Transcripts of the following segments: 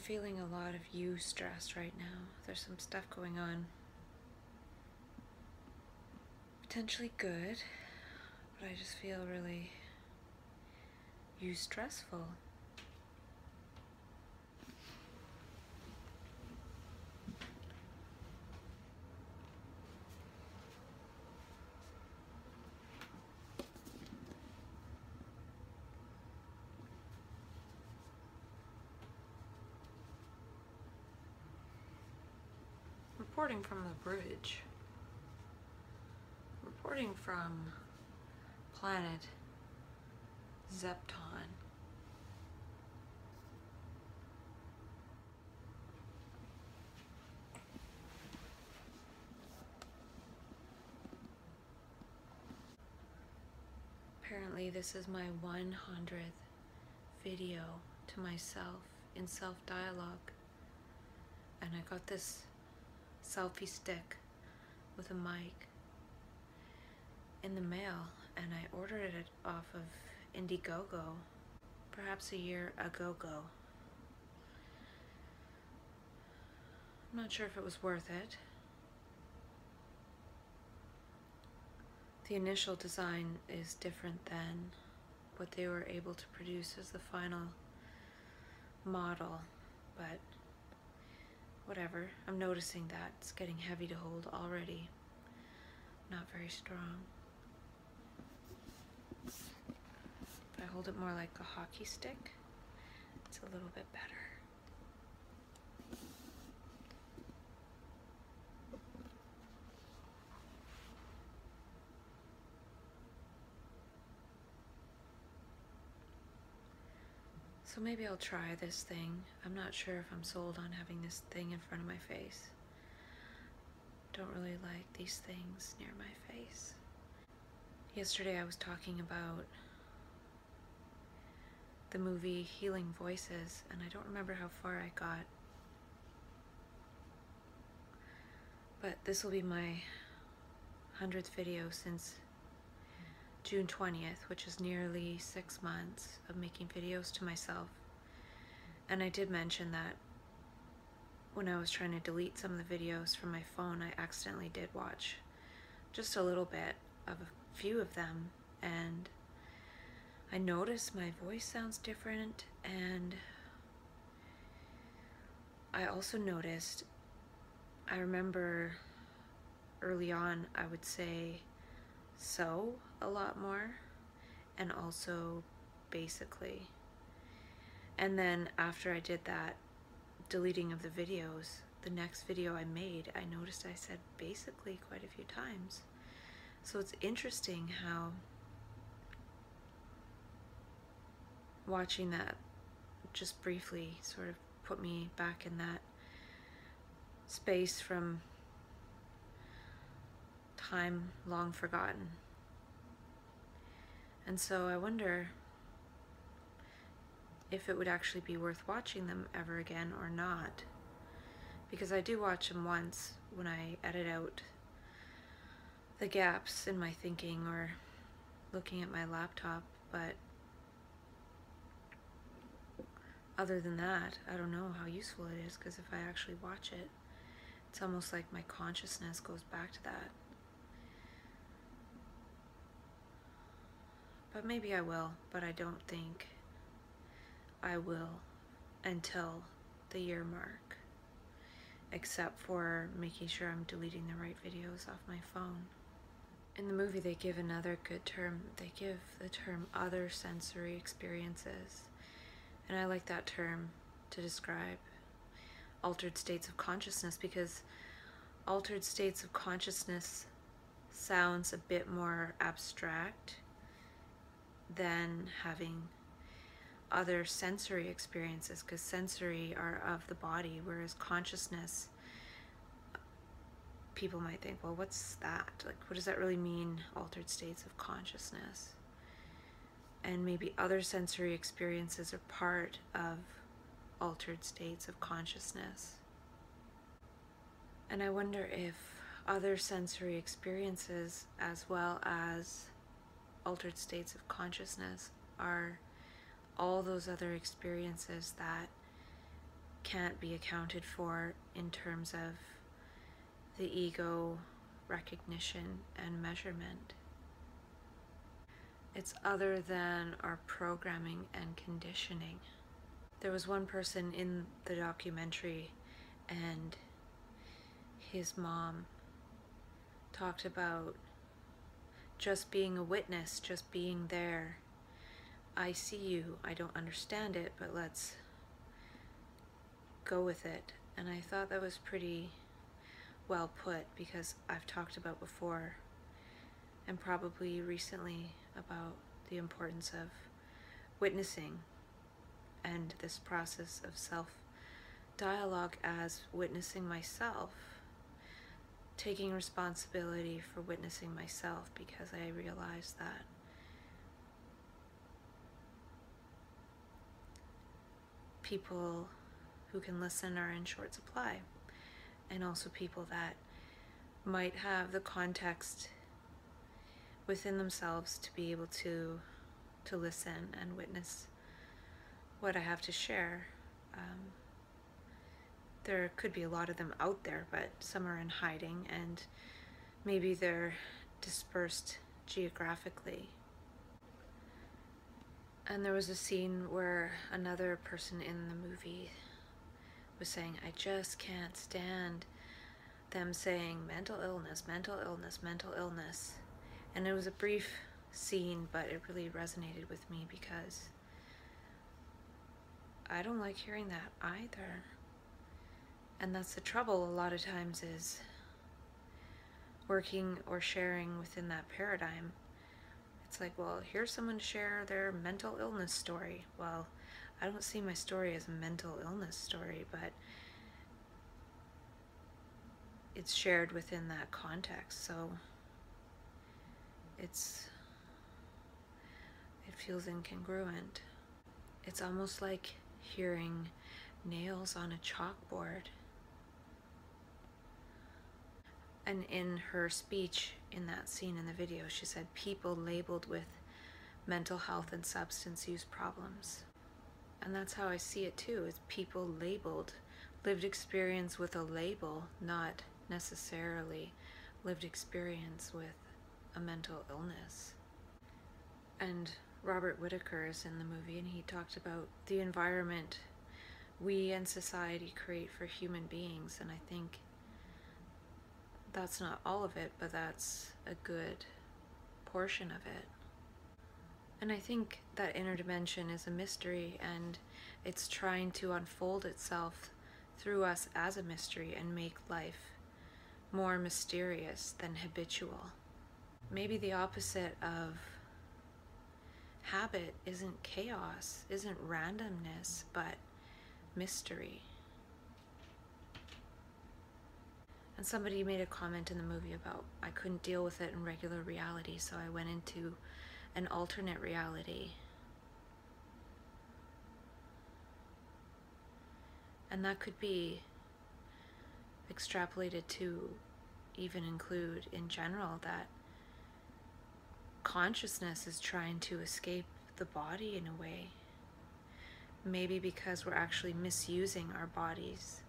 Feeling a lot of you stress right now. There's some stuff going on. Potentially good, but I just feel really you stressful. Reporting from the bridge. Reporting from planet Zepton. Apparently, this is my 100th video to myself in self dialogue. And I got this selfie stick with a mic in the mail and I ordered it off of Indiegogo perhaps a year ago go. I'm not sure if it was worth it. The initial design is different than what they were able to produce as the final model, but whatever. I'm noticing that it's getting heavy to hold already. Not very strong. If I hold it more like a hockey stick, it's a little bit better. Maybe I'll try this thing. I'm not sure if I'm sold on having this thing in front of my face. Don't really like these things near my face. Yesterday I was talking about the movie Healing Voices, and I don't remember how far I got. But this will be my 100th video since June 20th, which is nearly six months of making videos to myself. And I did mention that when I was trying to delete some of the videos from my phone, I accidentally did watch just a little bit of a few of them. And I noticed my voice sounds different. And I also noticed, I remember early on, I would say, so a lot more and also basically. And then after I did that deleting of the videos, the next video I made, I noticed I said basically quite a few times. So it's interesting how watching that just briefly sort of put me back in that space from time long forgotten. And so I wonder if it would actually be worth watching them ever again or not. Because I do watch them once when I edit out the gaps in my thinking or looking at my laptop, but other than that, I don't know how useful it is because if I actually watch it, it's almost like my consciousness goes back to that. But maybe I will, but I don't think I will until the year mark. Except for making sure I'm deleting the right videos off my phone. In the movie, they give another good term. They give the term other sensory experiences. And I like that term to describe altered states of consciousness because altered states of consciousness sounds a bit more abstract than having other sensory experiences because sensory are of the body, whereas consciousness, people might think, well, what's that? Like, what does that really mean, altered states of consciousness? And maybe other sensory experiences are part of altered states of consciousness. And I wonder if other sensory experiences, as well as altered states of consciousness, are all those other experiences that can't be accounted for in terms of the ego recognition and measurement. It's other than our programming and conditioning. There was one person in the documentary, and his mom talked about just being a witness, just being there. I see you, I don't understand it, but let's go with it. And I thought that was pretty well put because I've talked about before and probably recently about the importance of witnessing and this process of self dialogue as witnessing myself, taking responsibility for witnessing myself because I realized that people who can listen are in short supply, and also people that might have the context within themselves to be able to to listen and witness what I have to share. Um, there could be a lot of them out there, but some are in hiding, and maybe they're dispersed geographically and there was a scene where another person in the movie was saying, I just can't stand them saying mental illness, mental illness, mental illness. And it was a brief scene, but it really resonated with me because I don't like hearing that either. And that's the trouble a lot of times is working or sharing within that paradigm it's like, well, here's someone to share their mental illness story. Well, I don't see my story as a mental illness story, but it's shared within that context. So it's it feels incongruent. It's almost like hearing nails on a chalkboard. And in her speech, in that scene in the video, she said people labeled with mental health and substance use problems. And that's how I see it too, is people labeled, lived experience with a label, not necessarily lived experience with a mental illness. And Robert Whitaker is in the movie and he talked about the environment we and society create for human beings and I think that's not all of it, but that's a good portion of it. And I think that inner dimension is a mystery and it's trying to unfold itself through us as a mystery and make life more mysterious than habitual. Maybe the opposite of habit isn't chaos, isn't randomness, but mystery. And somebody made a comment in the movie about I couldn't deal with it in regular reality, so I went into an alternate reality. And that could be extrapolated to even include in general that consciousness is trying to escape the body in a way. Maybe because we're actually misusing our bodies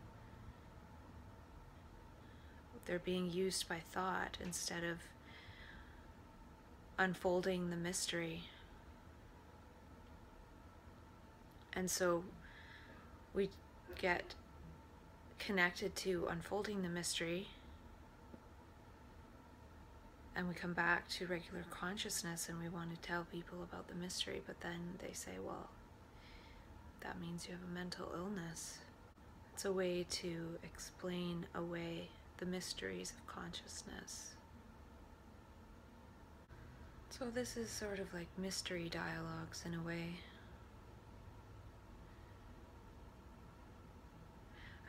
they're being used by thought instead of unfolding the mystery. And so we get connected to unfolding the mystery and we come back to regular consciousness and we want to tell people about the mystery, but then they say, well, that means you have a mental illness. It's a way to explain away the mysteries of consciousness. So this is sort of like mystery dialogues in a way.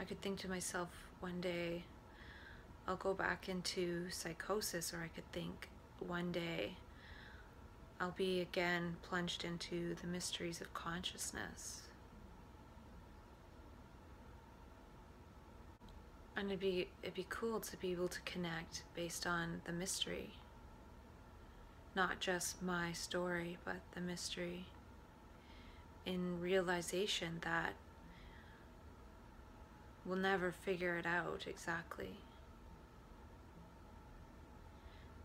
I could think to myself one day, I'll go back into psychosis, or I could think one day I'll be again plunged into the mysteries of consciousness. And it'd be it'd be cool to be able to connect based on the mystery. Not just my story, but the mystery in realization that we'll never figure it out exactly.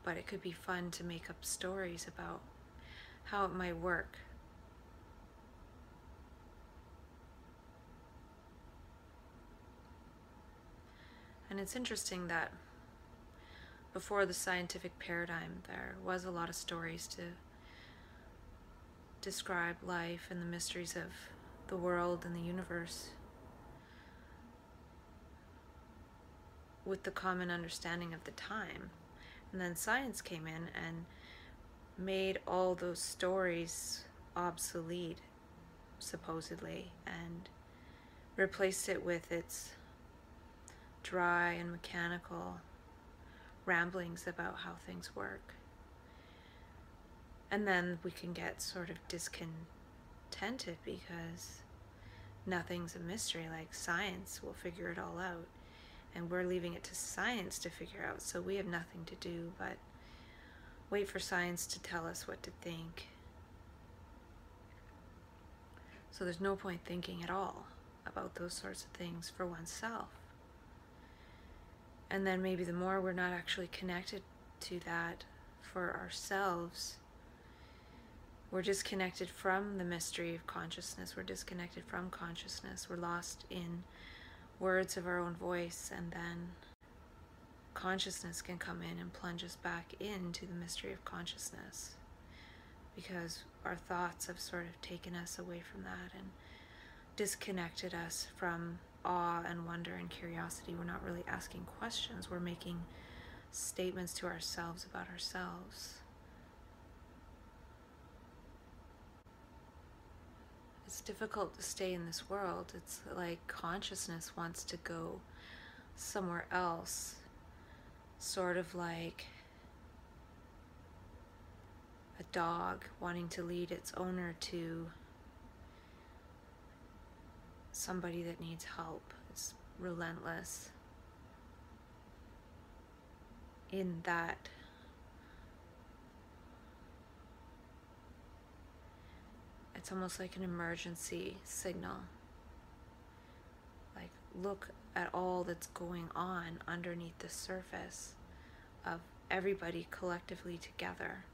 But it could be fun to make up stories about how it might work. And it's interesting that before the scientific paradigm, there was a lot of stories to describe life and the mysteries of the world and the universe with the common understanding of the time. And then science came in and made all those stories obsolete, supposedly, and replaced it with its dry and mechanical ramblings about how things work. And then we can get sort of discontented because nothing's a mystery. Like science will figure it all out. And we're leaving it to science to figure out. So we have nothing to do but wait for science to tell us what to think. So there's no point thinking at all about those sorts of things for oneself. And then maybe the more we're not actually connected to that for ourselves, we're disconnected from the mystery of consciousness. We're disconnected from consciousness. We're lost in words of our own voice, and then consciousness can come in and plunge us back into the mystery of consciousness because our thoughts have sort of taken us away from that and disconnected us from awe and wonder and curiosity. We're not really asking questions, we're making statements to ourselves about ourselves. It's difficult to stay in this world. It's like consciousness wants to go somewhere else sort of like a dog wanting to lead its owner to somebody that needs help. It's relentless in that it's almost like an emergency signal. Like, look at all that's going on underneath the surface of everybody collectively together.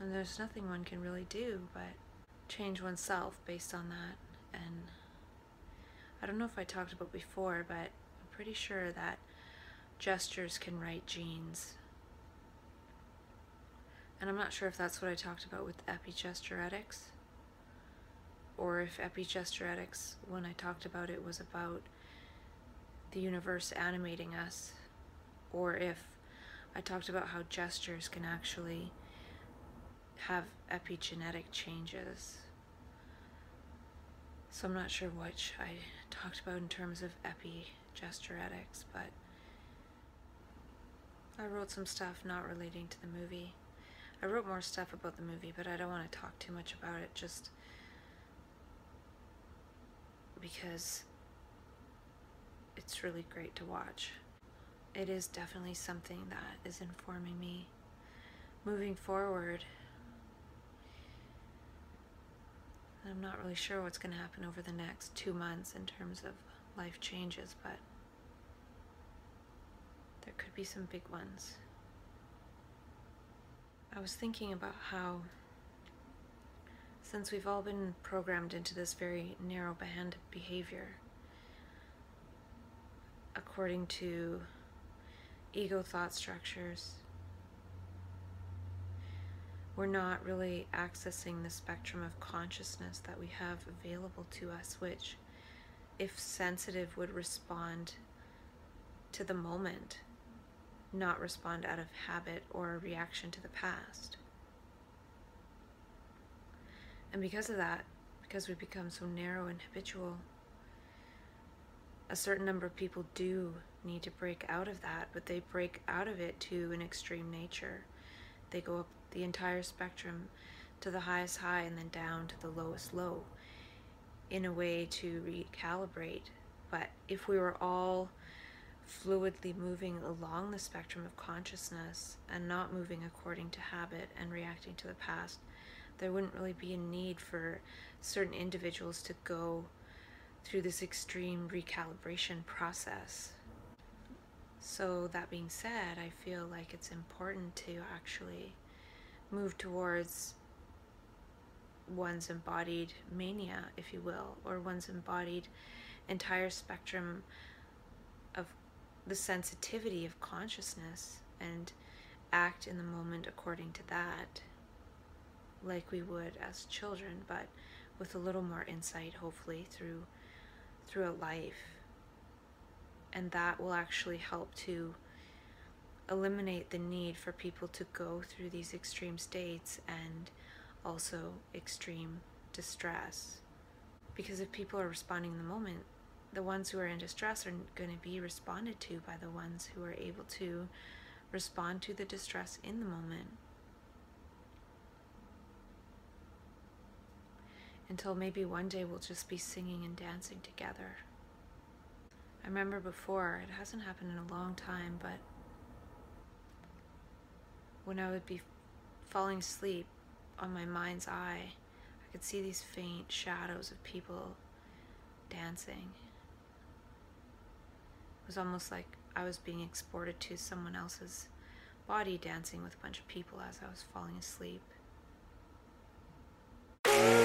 And there's nothing one can really do but change oneself based on that. And I don't know if I talked about before, but I'm pretty sure that gestures can write genes. And I'm not sure if that's what I talked about with epigesturetics or if epigesturetics, when I talked about it, was about the universe animating us, or if I talked about how gestures can actually have epigenetic changes. So I'm not sure which I talked about in terms of epigesturetics, but I wrote some stuff not relating to the movie. I wrote more stuff about the movie, but I don't want to talk too much about it. Just because it's really great to watch. It is definitely something that is informing me moving forward. I'm not really sure what's going to happen over the next two months in terms of life changes, but there could be some big ones. I was thinking about how since we've all been programmed into this very narrow band of behavior, according to ego thought structures, we're not really accessing the spectrum of consciousness that we have available to us, which, if sensitive, would respond to the moment not respond out of habit or reaction to the past. And because of that, because we become so narrow and habitual, a certain number of people do need to break out of that, but they break out of it to an extreme nature. They go up the entire spectrum to the highest high and then down to the lowest low in a way to recalibrate. But if we were all fluidly moving along the spectrum of consciousness and not moving according to habit and reacting to the past, there wouldn't really be a need for certain individuals to go through this extreme recalibration process. So, that being said, I feel like it's important to actually move towards one's embodied mania, if you will, or one's embodied entire spectrum of the sensitivity of consciousness and act in the moment according to that, like we would as children, but with a little more insight, hopefully, through throughout life. And that will actually help to eliminate the need for people to go through these extreme states and also extreme distress. Because if people are responding in the moment, the ones who are in distress are going to be responded to by the ones who are able to respond to the distress in the moment. Until maybe one day we'll just be singing and dancing together. I remember before, it hasn't happened in a long time, but when I would be falling asleep on my mind's eye, I could see these faint shadows of people dancing. It was almost like I was being exported to someone else's body dancing with a bunch of people as I was falling asleep.